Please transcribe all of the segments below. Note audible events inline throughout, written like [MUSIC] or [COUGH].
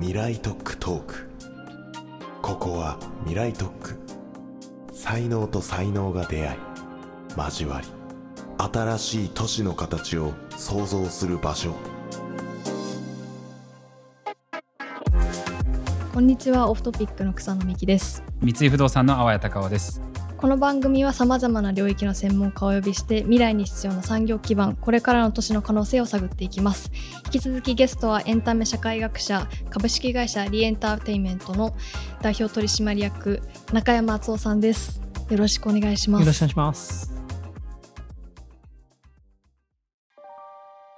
未来特区トーク。ここは未来特区才能と才能が出会い交わり新しい都市の形を創造する場所。こんにちは。オフトピックの草野美希です。三井不動産の淡谷隆夫ですこの番組はさまざまな領域の専門家をお呼びして未来に必要な産業基盤これからの都市の可能性を探っていきます。引き続きゲストはエンタメ社会学者株式会社リエンターテインメントの代表取締役中山敦夫さんです。よろしくお願いします。よろしくお願いします。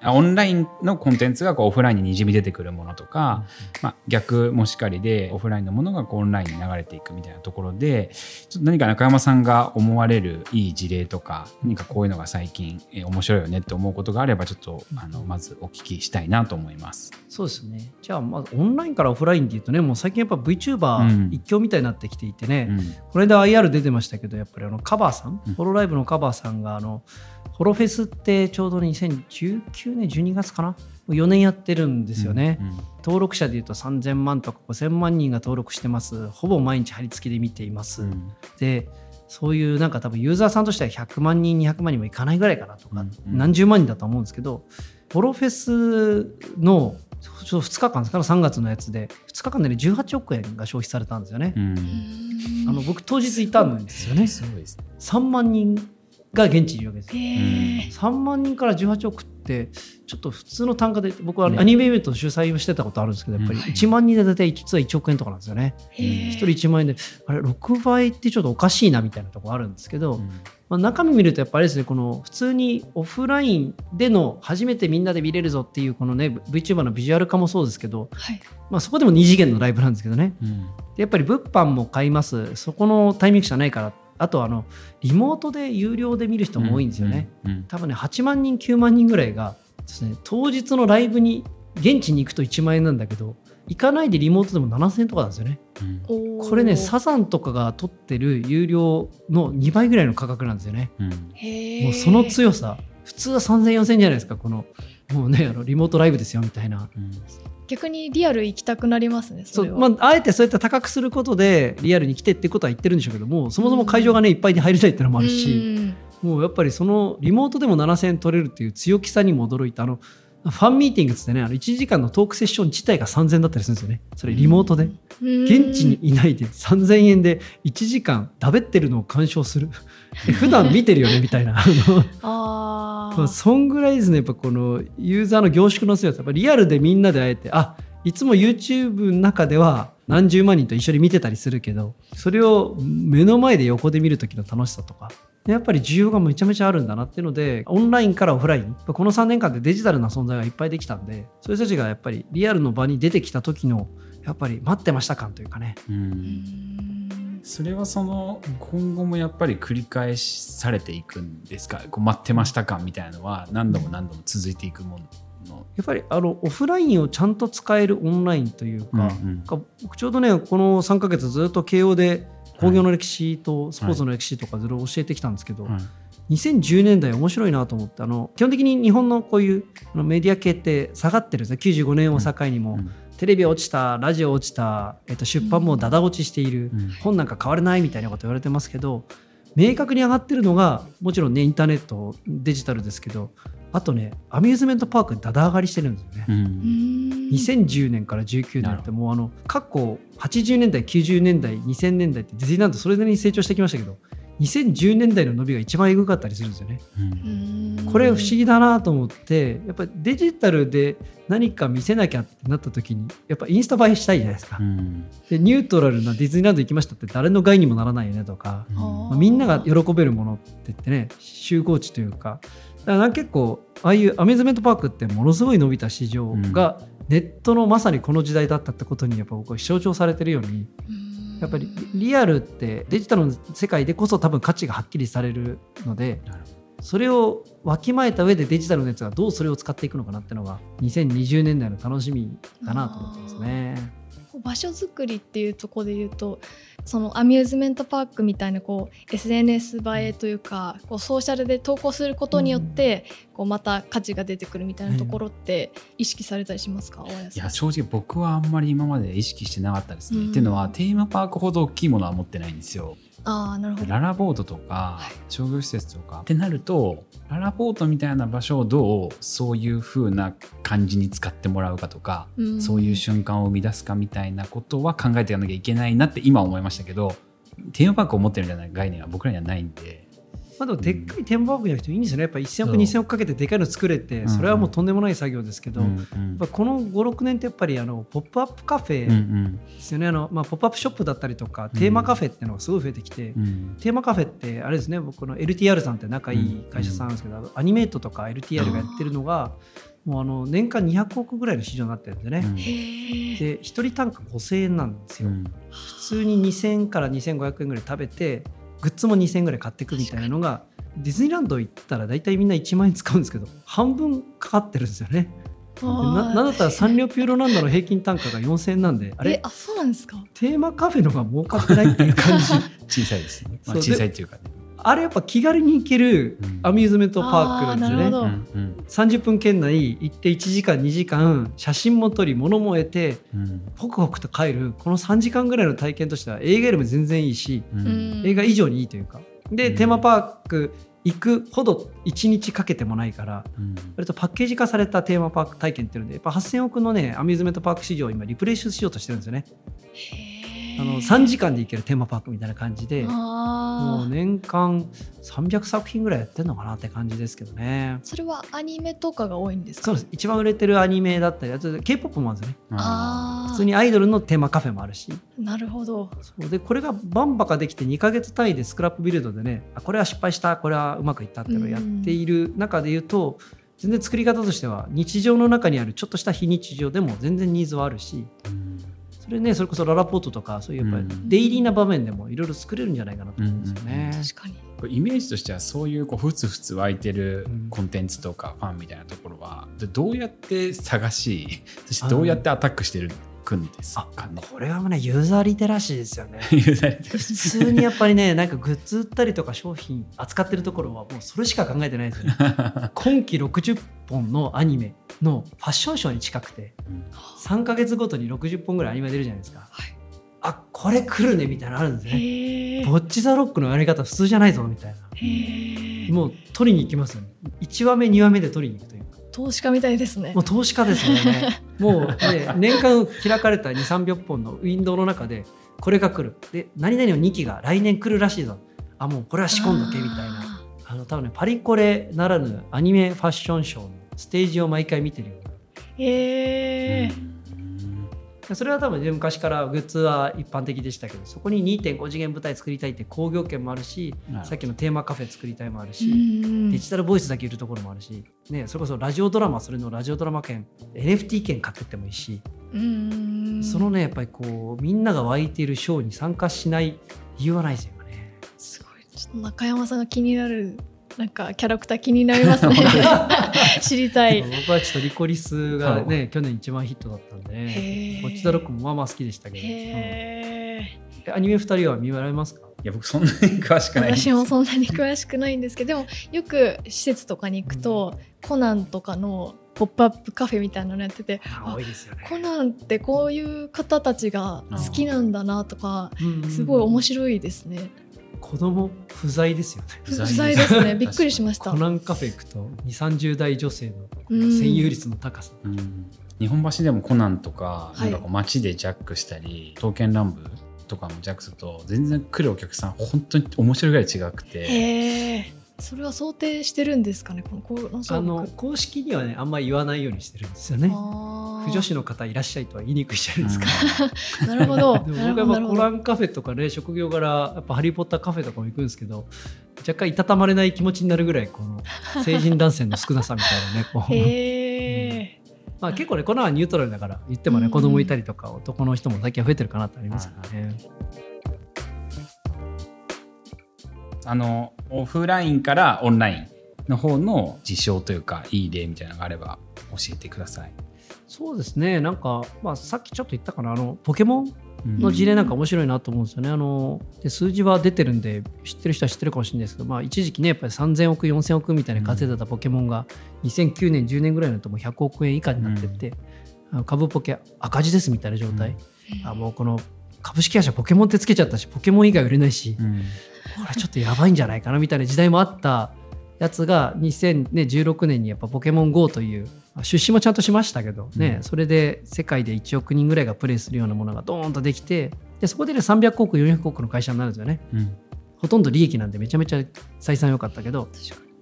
オンラインのコンテンツがこうオフラインににじみ出てくるものとか、まあ、逆もしかりでオフラインのものがこうオンラインに流れていくみたいなところでちょっと何か中山さんが思われるいい事例とか何かこういうのが最近え面白いよねって思うことがあればちょっとあのまずお聞きしたいなと思います。そうですね。じゃあまずオンラインからオフラインっていうとねもう最近やっぱ VTuber 一強みたいになってきていてね、うん。この間 IR 出てましたけどやっぱりあのカバーさん、うん。ホロライブのカバーさんがあのホロフェスってちょうど2019年12月かな？4年やってるんですよね、うん登録者でいうと3000万とか5000万人が登録してます。ほぼ毎日貼り付けで見ています、うん。でそういうなんか多分ユーザーさんとしては100万人200万人もいかないぐらいかなとか、うんうん。何十万人だと思うんですけどホロフェスのちょっと2日間ですから3月のやつで2日間でね18億円が消費されたんですよね、うん。あの僕当日いたんですよね。すごいですね。3万人が現地にいるわけですへよー3万人から18億ってちょっと普通の単価で僕はね。アニメイベントの主催をしてたことあるんですけどやっぱりうん1万人で大体実は1億円とかなんですよね。へー。1人1万円であれ6倍ってちょっとおかしいなみたいなところあるんですけど、うん。まあ、中身見るとやっぱあれですねこの普通にオフラインでの初めてみんなで見れるぞっていうこのね VTuber のビジュアル化もそうですけど、はい。まあ、そこでも2次元のライブなんですけどね。うん。でやっぱり物販も買います。そこのタイミングじゃないからあとあのリモートで有料で見る人も多いんですよね、うんうん多分ね8万人9万人ぐらいがですね当日のライブに現地に行くと1万円なんだけど行かないでリモートでも7000円とかなんですよね。うん。これねサザンとかが取ってる有料の2倍ぐらいの価格なんですよね。うん。もうその強さ。普通は3000、4000じゃないですか、この、もうね、あのリモートライブですよみたいな。うん逆にリアル行きたくなりますねそうまあ、あえてそうやって高くすることで、リアルに来てってことは言ってるんでしょうけども、そもそも会場がね、いっぱいで入れないっていうのもあるし、もうやっぱりそのリモートでも7000円取れるっていう強気さにも驚いた、あの、ファンミーティングっつってね、あの1時間のトークセッション自体が3000円だったりするんですよね。それリモートで。うん現地にいないで3000円で1時間だべってるのを鑑賞する。[LAUGHS] 普段見てるよねみたいな。あの [LAUGHS] あまあ、そんぐらいですね、やっぱこのユーザーの凝縮の強さ、やっぱリアルでみんなで会えて、あいつも YouTube の中では何十万人と一緒に見てたりするけど、それを目の前で横で見るときの楽しさとか、やっぱり需要がめちゃめちゃあるんだなっていうので、オンラインからオフライン、この3年間でデジタルな存在がいっぱいできたんで、そういう人たちがやっぱりリアルの場に出てきた時の、やっぱり待ってました感というかね、うん。うんそれはその今後もやっぱり繰り返されていくんですか？こう待ってました感みたいなのは何度も何度も続いていくものやっぱりあのオフラインをちゃんと使えるオンラインというか、うんうん。か僕ちょうどねこの3ヶ月ずっと慶応で工業の歴史とスポーツの歴史とかずっと教えてきたんですけど、はい。2010年代面白いなと思ってあの基本的に日本のこういうメディア系って下がってるんですね。95年を境にも、うんテレビ落ちたラジオ落ちた、えっと、出版もダダ落ちしている、うん。本なんか変われないみたいなこと言われてますけど明確に上がってるのがもちろんねインターネットデジタルですけどあとねアミューズメントパークにダダ上がりしてるんですよね。うん。うん。2010年から19年ってもうあの過去80年代90年代2000年代ってディズニーランドそれなりに成長してきましたけど2010年代の伸びが一番エグかったりするんですよね。うん。これ不思議だなと思ってやっぱりデジタルで何か見せなきゃってなった時にやっぱインスタ映えしたいじゃないですか。うん。でニュートラルなディズニーランド行きましたって誰の害にもならないよねとか、あまあみんなが喜べるものって言ってね集合地というか。だからなんか結構ああいうアミューズメントパークってものすごい伸びた市場がネットのまさにこの時代だったってことにやっぱ僕は象徴されてるようにやっぱりリアルってデジタルの世界でこそ多分価値がはっきりされるのでなるほそれをわきまえた上でデジタルのやつがどうそれを使っていくのかなっていうのが2020年代の楽しみだなと思ってますね。場所づくりっていうところで言うとそのアミューズメントパークみたいなこう SNS 映えというかこうソーシャルで投稿することによって、こうまた価値が出てくるみたいなところって意識されたりしますか、大家さん？いや正直僕はあんまり今まで意識してなかったですね。うんっていうのはテーマパークほど大きいものは持ってないんですよ。ああなるほど。ララボートとか商業施設とか。ってなるとララボートみたいな場所をどうそういう風な感じに使ってもらうかとか、うん。そういう瞬間を生み出すかみたいなことは考えていかなきゃいけないなって今思いましたけどテーマパークを持ってるみたいな概念は僕らにはないんで。まあ、でもでっかいテーマパークじゃなくていいんですよね。やっぱ1000億そう。2000億かけてでかいの作れてうんそれはもうとんでもない作業ですけど、うんやうんこの56年ってやっぱりあのポップアップカフうんうェん。ですよね、あのまあ、ポップアップショップだったりとかテーマカフェっていうのがすごい増えてきて、うん。テーマカフェってあれですね僕の LTR さんって仲いい会社さんなんですけど、アニメートとか LTR がやってるのがもうあの年間200億ぐらいの市場になってるんでね、うん。で1人単価5000円なんですよ、うん。普通に2000から2500円ぐらい食べてグッズも2000円ぐらい買っていくみたいなのがディズニーランド行ったら大体みんな1万円使うんですけど半分かかってるんですよね。でななんだったらサンリオピューロランドの平均単価が4000円なんであれ？えあそうなんですか？テーマカフェのが儲かってないっていう感じ。[LAUGHS] 小さいですね。まあ、小さいっていうかね。あれやっぱ気軽に行けるうん。アミューズメントパークなんですよね、うんうん。30分圏内行って1時間2時間写真も撮り物も得てうん。ホクホクと帰るこの3時間ぐらいの体験としては映画よりも全然いいしううん。ん映画以上にいいというか。で、うん。テーマパーク行くほど1日かけてもないからうん。割とパッケージ化されたテーマパーク体験っていうのでやっぱ8000億のねアミューズメントパーク市場を今リプレイスしようとしてるんですよねあの3時間で行けるテーマパークみたいな感じでもう年間300作品ぐらいやってるのかなって感じですけどね。それはアニメとかが多いんですか？そうです。一番売れてるアニメだったりあと K-POP もあるんですよね。普通にアイドルのテーマカフェもあるし。なるほど。そう。でこれがバンバカできて2ヶ月単位でスクラップビルドでねあこれは失敗したこれはうまくいったっていうのをやっている中で言うと全然作り方としては日常の中にあるちょっとした非日常でも全然ニーズはあるしうんそれねそれこそララポートとかそういうやっぱりうん。デイリーな場面でもいろいろ作れるんじゃないかなと思うんですよね。確かに。イメージとしてはそういうこうふつふつ湧いてるうん。コンテンツとかファンみたいなところはでどうやって探しそしてどうやってアタックしてるくんですかね。これはもうねユーザーリテラシーですよね。[LAUGHS] ユーザーリテラ普シ通にやっぱりねなんかグッズ売ったりとか商品扱ってるところはもうそれしか考えてないですよね。ー [LAUGHS] 今期60本のアニメのファッションショーに近くてうん3ヶ月ごとに60本ぐらいアニメ出るじゃないですか。はいあこれ来るねみたいなのあるんですね。ボッチ・ザ・ロックのやり方普通じゃないぞみたいな。もう取りに行きますよね。1話目2話目で取りに行くというか。投資家みたいですねもう投資家ですよね。[LAUGHS] もうね、年間開かれた2、300本のウィンドウの中で、これが来る。で、何々の2期が来年来るらしいぞ。あ、もうこれは仕込んどけみたいな。あの、多分ね、パリコレならぬアニメファッションショーのステージを毎回見てるような。へえそれは多分ね昔からグッズは一般的でしたけどそこに2.5次元舞台作りたいって工業権もあるしさっきのテーマカフェ作りたいもあるうし、んデジタルボイスだけ売るところもあるし、ね、それこそラジオドラマそれのラジオドラマ券 NFT 券買ってってもいいし、うん。そのねやっぱりこうみんなが湧いているショーに参加しない理由はないですよね。すごい。ちょっと中山さんが気になるなんかキャラクター気になりますね [LAUGHS] [LAUGHS] 知りたい。[LAUGHS] 僕はちょっとリコリスがはね去年一番ヒットだったんで、こっちザロックもまあまあ好きでしたけど、うん。アニメ2人は見られますか？いや僕そんなに詳しくない私もそんなに詳しくないんですけどでもよく施設とかに行くと、コナンとかのポップアップカフェみたいなのやっててあ多いですよね。コナンってこういう方たちが好きなんだなとかうんうん。すごい面白いですね。子供不在ですよね。不不在在ですねびっくりしましたコ。ナンカフェ行くと2、30代女性のうん占有率の高さ。うん日本橋でもコナンとか,、はいなんかこう街でジャックしたり刀剣乱舞とかもジャックすると全然来るお客さん本当に面白いぐらい違くて。それは想定してるんですかね？このこのあの公式にはねあんまり言わないようにしてるんですよね。不女子の方いらっしゃいとは言いにくいじゃないですか。[LAUGHS] なるほど。でも僕はやっぱコ。ランカフェとかね職業柄やっぱハリー・ポッターカフェとかも行くんですけど若干いたたまれない気持ちになるぐらいこの成人男性の少なさみたいなね [LAUGHS] こうへえ。まあ結構ねコナンはニュートラルだから言ってもねうん子供いたりとか男の人も最近は増えてるかなってありますからね。あのオフラインからオンラインの方の事象というかいい例みたいなのがあれば教えてください。そうですね。なんか、まあ、さっきちょっと言ったかな。あのポケモンうんの事例なんか面白いなと思うんですよね。あので数字は出てるんで知ってる人は知ってるかもしれないです。けど、まあ、一時期ねやっぱり3000億4000億みたいに稼いでたポケモンが2009年10年ぐらいになるともう100億円以下になってって、あの株ポケ赤字ですみたいな状態、あもうこの株式会社ポケモンってつけちゃったしポケモン以外売れないし、うんこれちょっとやばいんじゃないかなみたいな時代もあったやつが2016年にやっぱポケモン GO というまあ出資もちゃんとしましたけどね、うん。それで世界で1億人ぐらいがプレイするようなものがドーンとできてでそこでね300億400億の会社になるんですよね。うん。ほとんど利益なんでめちゃめちゃ採算良かったけど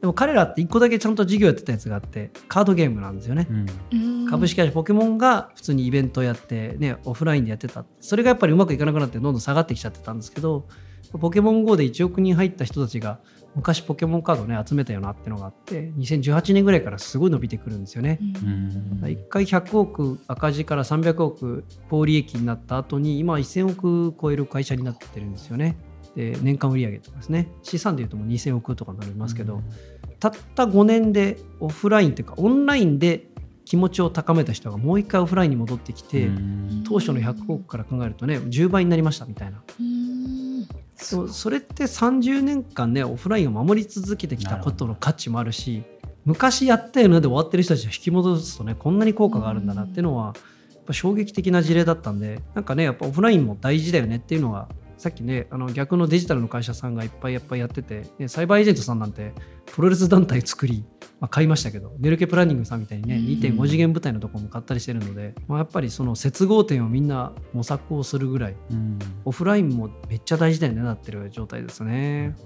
でも彼らって1個だけちゃんと事業やってたやつがあってカードゲームなんですよね、うん。株式会社ポケモンが普通にイベントやって、ね、オフラインでやってた。それがやっぱりうまくいかなくなってどんどん下がってきちゃってたんですけどポケモン GO で1億人入った人たちが昔ポケモンカードね集めたよなってのがあって2018年ぐらいからすごい伸びてくるんですよね。うん。1回100億赤字から300億高利益になった後に今1000億超える会社になってるんですよね。で年間売上とかですね。資産でいうともう2000億とかになりますけど、たった5年でオフラインというかオンラインで気持ちを高めた人がもう一回オフラインに戻ってきて、うん。当初の100億から考えるとね10倍になりましたみたいな。うんでもそれって30年間ねオフラインを守り続けてきたことの価値もあるし昔やったよねで終わってる人たちを引き戻すとねこんなに効果があるんだなっていうのはやっぱ衝撃的な事例だったんでなんかねやっぱオフラインも大事だよねっていうのがさっきねあの逆のデジタルの会社さんがいっぱいやっぱりやってて、ね、サイバーエージェントさんなんてプロレス団体作り、まあ、買いましたけどネルケプランニングさんみたいにねうん2.5次元部隊のところも買ったりしてるので、まあ、やっぱりその接合点をみんな模索をするぐらいうんオフラインもめっちゃ大事だよねなってる状態ですね。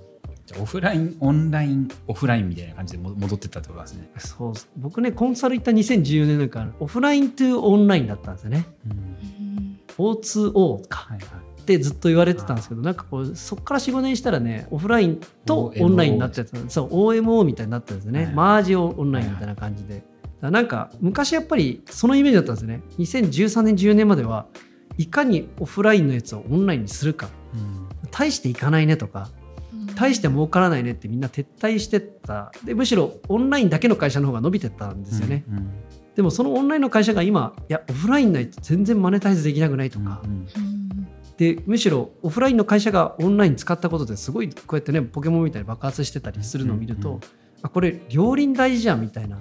じゃあオフラインオンラインオフラインみたいな感じでも戻ってったってことですね。そう僕ねコンサル行った2014年なんかオフライントゥオンラインだったんですよね。うん、O2O かはいはい。ってずっと言われてたんですけどなんかこうそこから45年したらねオフラインとオンラインになっちゃってた。そう OMO みたいになったんですよね、はいはい。マージオンラインみたいな感じで、だからなんか昔やっぱりそのイメージだったんですよね。2013年14年まではいかにオフラインのやつをオンラインにするか。うん。大していかないねとか大して儲からないねってみんな撤退してった。でむしろオンラインだけの会社の方が伸びてったんですよね、うん。でもそのオンラインの会社が今いやオフラインないと全然マネタイズできなくないとか、うんうんでむしろオフラインの会社がオンライン使ったことですごいこうやってねポケモンみたいに爆発してたりするのを見ると、うん。うんあこれ両輪大事じゃんみたいな。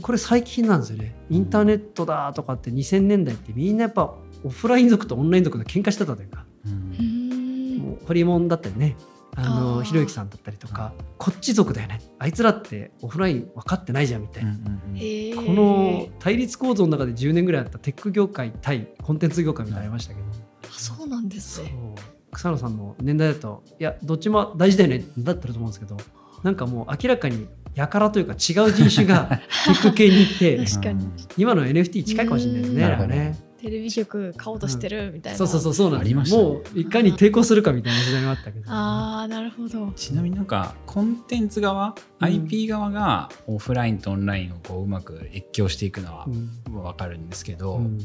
これ最近なんですよね。インターネットだとかって2000年代ってみんなやっぱオフライン族とオンライン族で喧嘩してたというか。もうホリモンだったりね。あのひろゆきさんだったりとかこっち族だよね。あいつらってオフライン分かってないじゃんみたいな、うんうんへー。この対立構造の中で10年ぐらいあったテック業界対コンテンツ業界みたいなのありましたけど、あそうなんですそう。ね草野さんの年代だといやどっちも大事だよねだったらと思うんですけどなんかもう明らかにやからというか違う人種がテック系に行って確かに。今の NFT 近いかもしれないですねね。テレビ局買おうとしてるみたいな、そうそうそうそうなんですありましたね。もういかに抵抗するかみたいな時代もあったけど。ああなるほど。ちなみになんかコンテンツ側、うん。IP 側がオフラインとオンラインをこううまく越境していくのはうん。分かるんですけど、うん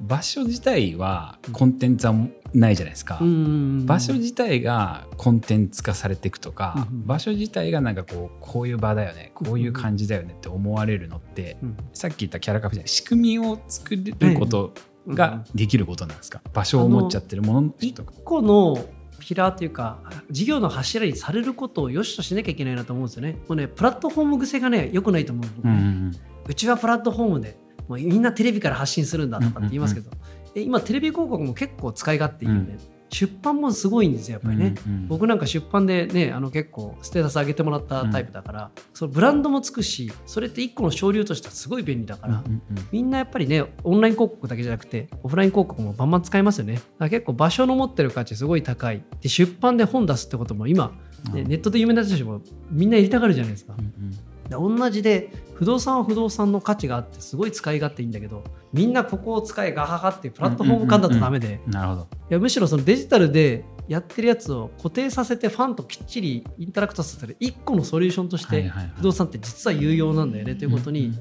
場所自体はコンテンツはないじゃないですか、うん場所自体がコンテンツ化されていくとか、うん場所自体がなんかこうこういう場だよねこういう感じだよねって思われるのって、うんさっき言ったキャラカフェじゃない仕組みを作ることができることなんですか、場所を持っちゃってるものの一とか。個のピラーというか事業の柱にされることを良しとしなきゃいけないなと思うんですよね。もうねプラットフォーム癖がね良くないと思ううん。うちはプラットフォームでもうみんなテレビから発信するんだとかって言いますけど、え今テレビ広告も結構使い勝手いいよね、出版もすごいんですよやっぱりね、うんうん僕なんか出版でねあの結構ステータス上げてもらったタイプだから、そのブランドもつくしそれって一個の省流としてはすごい便利だから、うんうんみんなやっぱりねオンライン広告だけじゃなくてオフライン広告もバンバン使いますよね。だから結構場所の持ってる価値すごい高い。で出版で本出すってことも今、ねうん。ネットで有名な人たちもみんなやりたがるじゃないですか、うんうんで同じで不動産は不動産の価値があってすごい使い勝手いいんだけどみんなここを使えガハハっていうプラットフォーム感だとダメで、なるほど。いやむしろそのデジタルでやってるやつを固定させてファンときっちりインタラクトさせる一個のソリューションとして不動産って実は有用なんだよねということに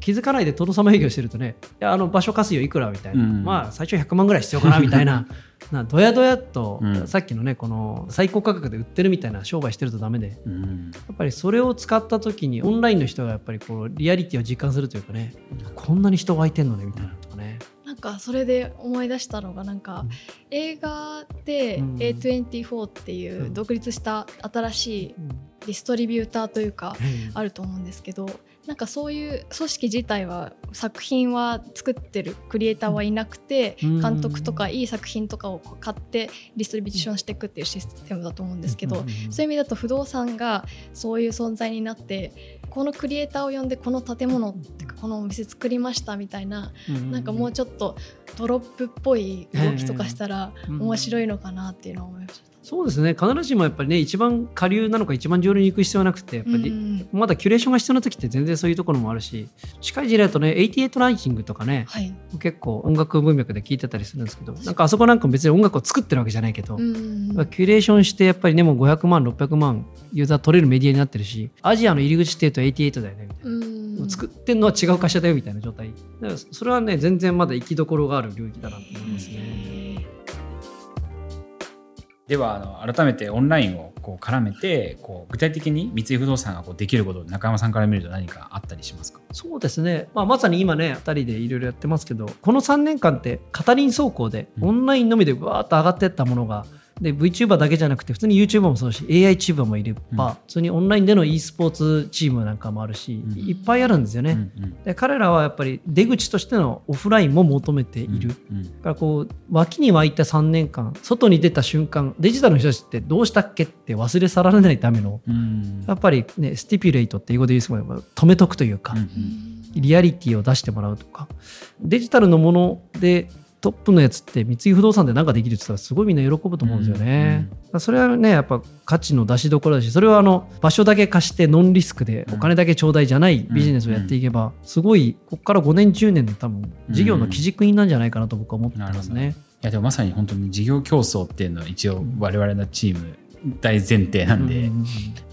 気づかないで殿様営業してるとねいやあの場所貸すよいくらみたいな、うん。まあ最初100万ぐらい必要かなみたいな。[LAUGHS] などやどやっと、うん。さっきのねこの最高価格で売ってるみたいな商売してるとダメで。やうん。っぱりそれを使った時にオンラインの人がやっぱりこうリアリティを実感するというかね。こんなに人湧いてんのねみたいなのとかね。なんかそれで思い出したのがなんか、うん。映画でうん。A24 っていううん。独立した新しいうん。ディストリビューターというかうん。あると思うんですけどなんかそういう組織自体は作品は作ってるクリエイターはいなくてうん。監督とかいい作品とかを買ってディストリビューションしていくっていうシステムだと思うんですけどそういう意味だと不動産がそういう存在になってこのクリエイターを呼んでこの建物っていうかこのお店作りましたみたいななんかもうちょっとドロップっぽい動きとかしたらうん面白いのかなっていうのを思いました。そうですね。必ずしもやっぱりね一番下流なのか一番上流に行く必要はなくてやっぱり、うんまだキュレーションが必要な時って全然そういうところもあるし近い事例だとね88ライティングとかねはい、結構音楽文脈で聞いてたりするんですけどなんかあそこなんかも別に音楽を作ってるわけじゃないけど、キュレーションしてやっぱりねもう500万600万ユーザー取れるメディアになってるしアジアの入り口っていうと88だよねみたいな。うん。作ってんのは違う会社だよみたいな状態。だからそれはね全然まだ生きどころがある領域だなと思いますね。ではあの改めてオンラインをこう絡めてこう具体的に三井不動産がこうできること中山さんから見ると何かあったりしますか？そうですね、まあ、まさに今ね2人でいろいろやってますけどこの3年間って片輪走行でうん。オンラインのみでわーっと上がっていったものがで VTuber だけじゃなくて普通に YouTuber もそうだし AI チューバーもいれば、うん。普通にオンラインでの e スポーツチームなんかもあるし、うん。いっぱいあるんですよね、うんうん。で彼らはやっぱり出口としてのオフラインも求めている、うん。だからこう脇に湧いた3年間外に出た瞬間デジタルの人たちってどうしたっけって忘れ去られないためのうん。やっぱりねスティピュレイトって英語で言うすも止めとくというか、うんうん。リアリティを出してもらうとかデジタルのものでトップのやつって三井不動産で何かできるって言ったらすごいみんな喜ぶと思うんですよね。それはねやっぱ価値の出しどころだしそれはあの場所だけ貸してノンリスクでうんお金だけちょうだいじゃないビジネスをやっていけばすごいここから5年10年の多分事業の基軸になんじゃないかなと僕は思ってますね。いやでもまさに本当に事業競争っていうのは一応我々のチーム大前提なんで、うん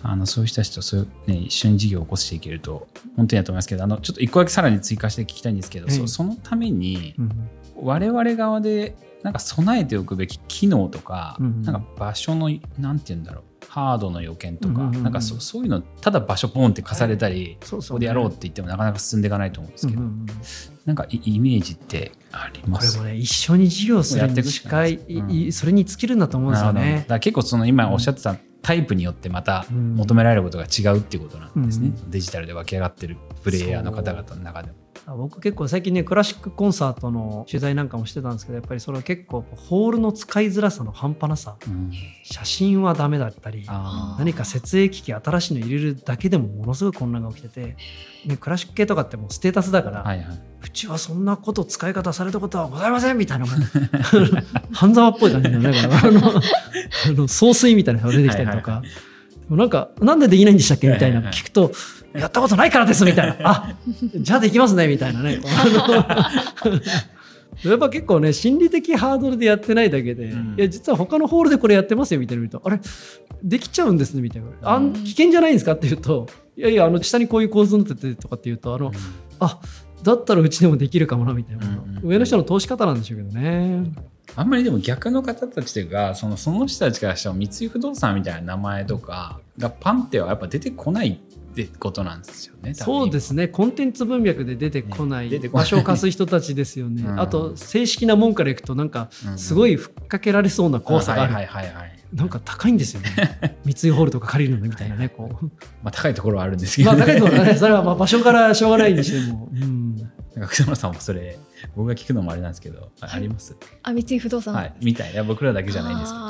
あのそういう人たちとそういう、ね、一緒に事業を起こしていけると本当にだと思いますけどあのちょっと一個だけさらに追加して聞きたいんですけど、ええそそのためにうん我々側でなんか備えておくべき機能とか、うんなんか場所のなんて言うんだろうハードの予見とか、うんうんうん。なんかそそういうのただ場所ポンって貸されたり、そうそうここでやろうって言ってもなかなか進んでいかないと思うんですけど、うんうんうん。なんかイイメージってあります？これもね一緒に事業するやっていに近い、ですいそれに尽きるんだと思うんですよね。だか。ら結構その今おっしゃってたタイプによってまたうん。求められることが違うっていうことなんですね、うデジタルで湧き上がってるプレイヤーの方々の中でも。僕結構最近ねクラシックコンサートの取材なんかもしてたんですけどやっぱりそれは結構ホールの使いづらさの半端なさ。うん。写真はダメだったりあ何か設営機器新しいの入れるだけでもものすごい混乱が起きてて、ね、クラシック系とかってもうステータスだから、ーはいはい。うちはそんなこと使い方されたことはございませんみたいな [LAUGHS] 半沢っぽい感じのねこれあのあの [LAUGHS] 総帥みたいなのが出てきたりとか。でもなんか、なんでできないんでしたっけ？みたいなの聞くと、やったことないからですみたいな。[LAUGHS] あ、じゃあできますねみたいなね。[LAUGHS] やっぱ結構ね、心理的ハードルでやってないだけで、うんいや、実は他のホールでこれやってますよみたいなの見ると、あれ、できちゃうんですねみたいな。あんうん危険じゃないんですかって言うと、いやいや、あの下にこういう構図になっててとかって言うと、あの、あだったらうちでもできるかもなみたいな、うんうん上の人の通し方なんでしょうけどね。あんまりでも逆の方たちというかそのその人たちからしても三井不動産みたいな名前とかがパンってはやっぱ出てこないってことなんですよね。そうですね、コンテンツ文脈で出てこない、ね場所を貸す人たちですよね。うんあと、正式な門からいくと、なんか、うんすごいふっかけられそうな怖さがある。はいはいはいはい。なんか高いんですよね。[LAUGHS] 三井ホールとか借りるのみたいなね、こう。まあ高いところはあるんですけど、まあ、高いところはね、それはまあ場所からしょうがないにしても。うん。なんか草村さんもそれ僕が聞くのもあれなんですけど、ああります？あ三井不動産、はい。みたい。な僕らだけじゃないんですけど。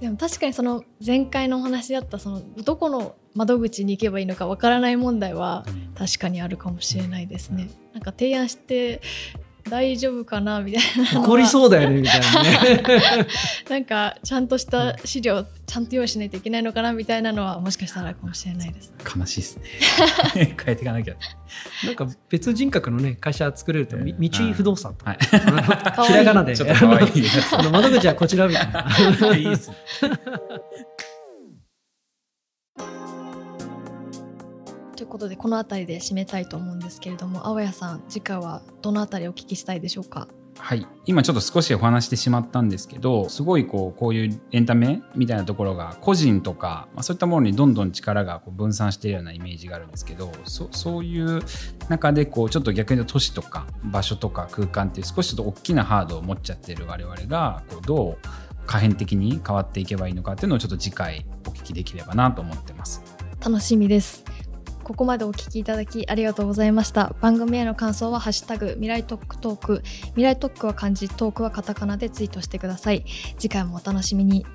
でも確かにその前回のお話だったそのどこの窓口に行けばいいのかわからない問題はうん。確かにあるかもしれないですね。なんか提案して大丈夫かなみたいな怒りそうだよね、みたいなね。[LAUGHS] なんかちゃんとした資料ちゃんと用意しないといけないのかなみたいなのはもしかしたらかもしれないです。悲しいですね。[LAUGHS] 変えていかなきゃ。なんか別人格のね、会社作れると、みうん三井不動産とか、はい。ひらがなで、ちょっと可愛い [LAUGHS] 窓口はこちらみたいな。いいですね。こことでこの辺りで締めたいと思うんですけれども青谷さん次回はどの辺りお聞きしたいでしょうか？はい、今ちょっと少しお話してしまったんですけどすごいこうこういうエンタメみたいなところが個人とか、まあ、そういったものにどんどん力がこう分散しているようなイメージがあるんですけどそそういう中でこうちょっと逆に言うと都市とか場所とか空間っていう少しちょっと大きなハードを持っちゃってる我々がこうどう可変的に変わっていけばいいのかっていうのをちょっと次回お聞きできればなと思ってます。楽しみですここまでお聞きいただきありがとうございました。番組への感想はハッシュタグ未来特区トーク。未来特区は漢字トークはカタカナでツイートしてください。次回もお楽しみに。